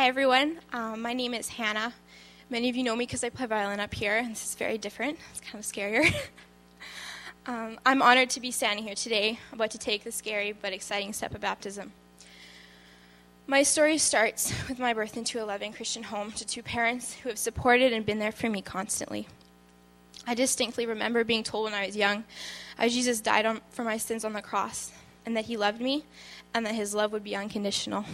Hi, everyone. Um, my name is Hannah. Many of you know me because I play violin up here, and this is very different. It's kind of scarier. um, I'm honored to be standing here today, about to take the scary but exciting step of baptism. My story starts with my birth into a loving Christian home to two parents who have supported and been there for me constantly. I distinctly remember being told when I was young how Jesus died on, for my sins on the cross, and that he loved me, and that his love would be unconditional.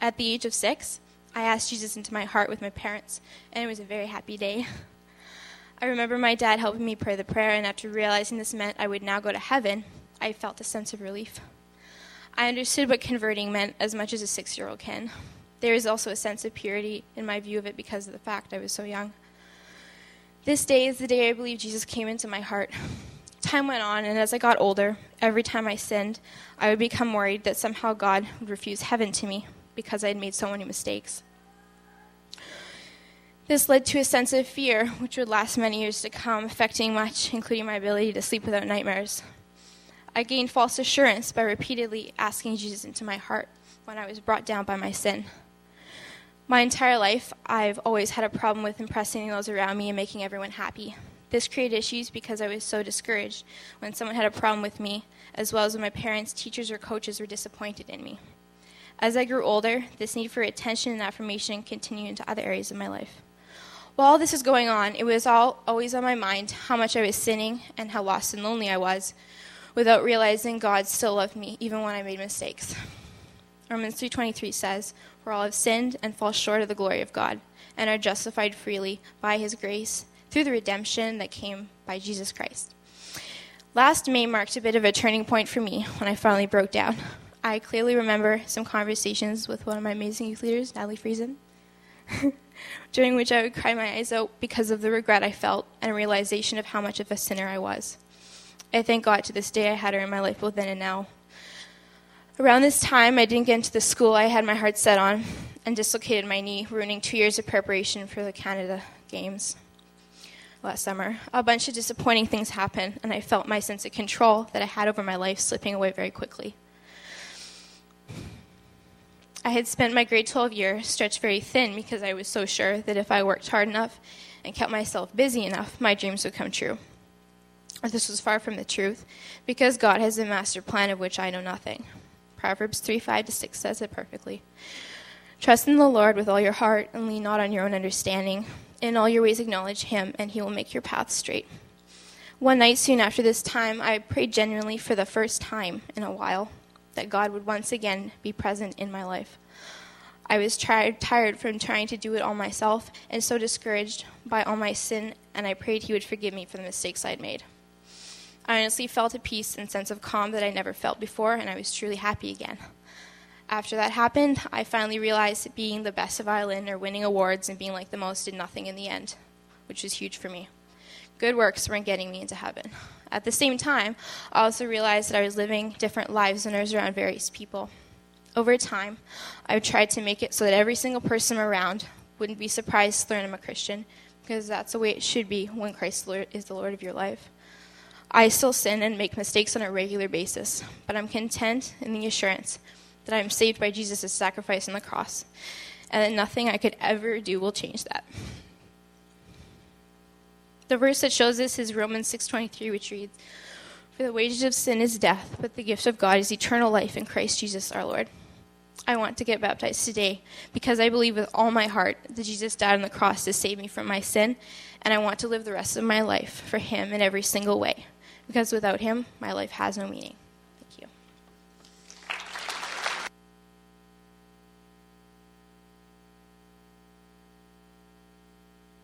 At the age of six, I asked Jesus into my heart with my parents, and it was a very happy day. I remember my dad helping me pray the prayer, and after realizing this meant I would now go to heaven, I felt a sense of relief. I understood what converting meant as much as a six year old can. There is also a sense of purity in my view of it because of the fact I was so young. This day is the day I believe Jesus came into my heart. Time went on, and as I got older, every time I sinned, I would become worried that somehow God would refuse heaven to me because I had made so many mistakes. This led to a sense of fear, which would last many years to come, affecting much, including my ability to sleep without nightmares. I gained false assurance by repeatedly asking Jesus into my heart when I was brought down by my sin. My entire life, I've always had a problem with impressing those around me and making everyone happy. This created issues because I was so discouraged when someone had a problem with me, as well as when my parents, teachers, or coaches were disappointed in me. As I grew older, this need for attention and affirmation continued into other areas of my life. While all this was going on, it was all always on my mind how much I was sinning and how lost and lonely I was, without realizing God still loved me even when I made mistakes. Romans 3:23 says, "For all have sinned and fall short of the glory of God, and are justified freely by his grace through the redemption that came by Jesus Christ." Last May marked a bit of a turning point for me when I finally broke down. I clearly remember some conversations with one of my amazing youth leaders, Natalie Friesen. during which I would cry my eyes out because of the regret I felt and realization of how much of a sinner I was. I thank God to this day I had her in my life both then and now. Around this time, I didn't get into the school I had my heart set on and dislocated my knee, ruining two years of preparation for the Canada Games last summer. A bunch of disappointing things happened, and I felt my sense of control that I had over my life slipping away very quickly. I had spent my grade 12 year stretched very thin because I was so sure that if I worked hard enough and kept myself busy enough, my dreams would come true. This was far from the truth, because God has a master plan of which I know nothing. Proverbs 3 5 to 6 says it perfectly. Trust in the Lord with all your heart and lean not on your own understanding. In all your ways acknowledge him, and he will make your path straight. One night soon after this time, I prayed genuinely for the first time in a while that God would once again be present in my life. I was tired, tired from trying to do it all myself and so discouraged by all my sin, and I prayed He would forgive me for the mistakes I'd made. I honestly felt a peace and sense of calm that I never felt before, and I was truly happy again. After that happened, I finally realized that being the best of violin or winning awards and being like the most did nothing in the end, which was huge for me. Good works weren't getting me into heaven. At the same time, I also realized that I was living different lives when I was around various people. Over time, I've tried to make it so that every single person around wouldn't be surprised to learn I'm a Christian, because that's the way it should be when Christ is the Lord of your life. I still sin and make mistakes on a regular basis, but I'm content in the assurance that I am saved by Jesus' sacrifice on the cross, and that nothing I could ever do will change that. The verse that shows this is Romans 6:23 which reads, "For the wages of sin is death, but the gift of God is eternal life in Christ Jesus our Lord." I want to get baptized today because I believe with all my heart that Jesus died on the cross to save me from my sin, and I want to live the rest of my life for him in every single way because without him, my life has no meaning.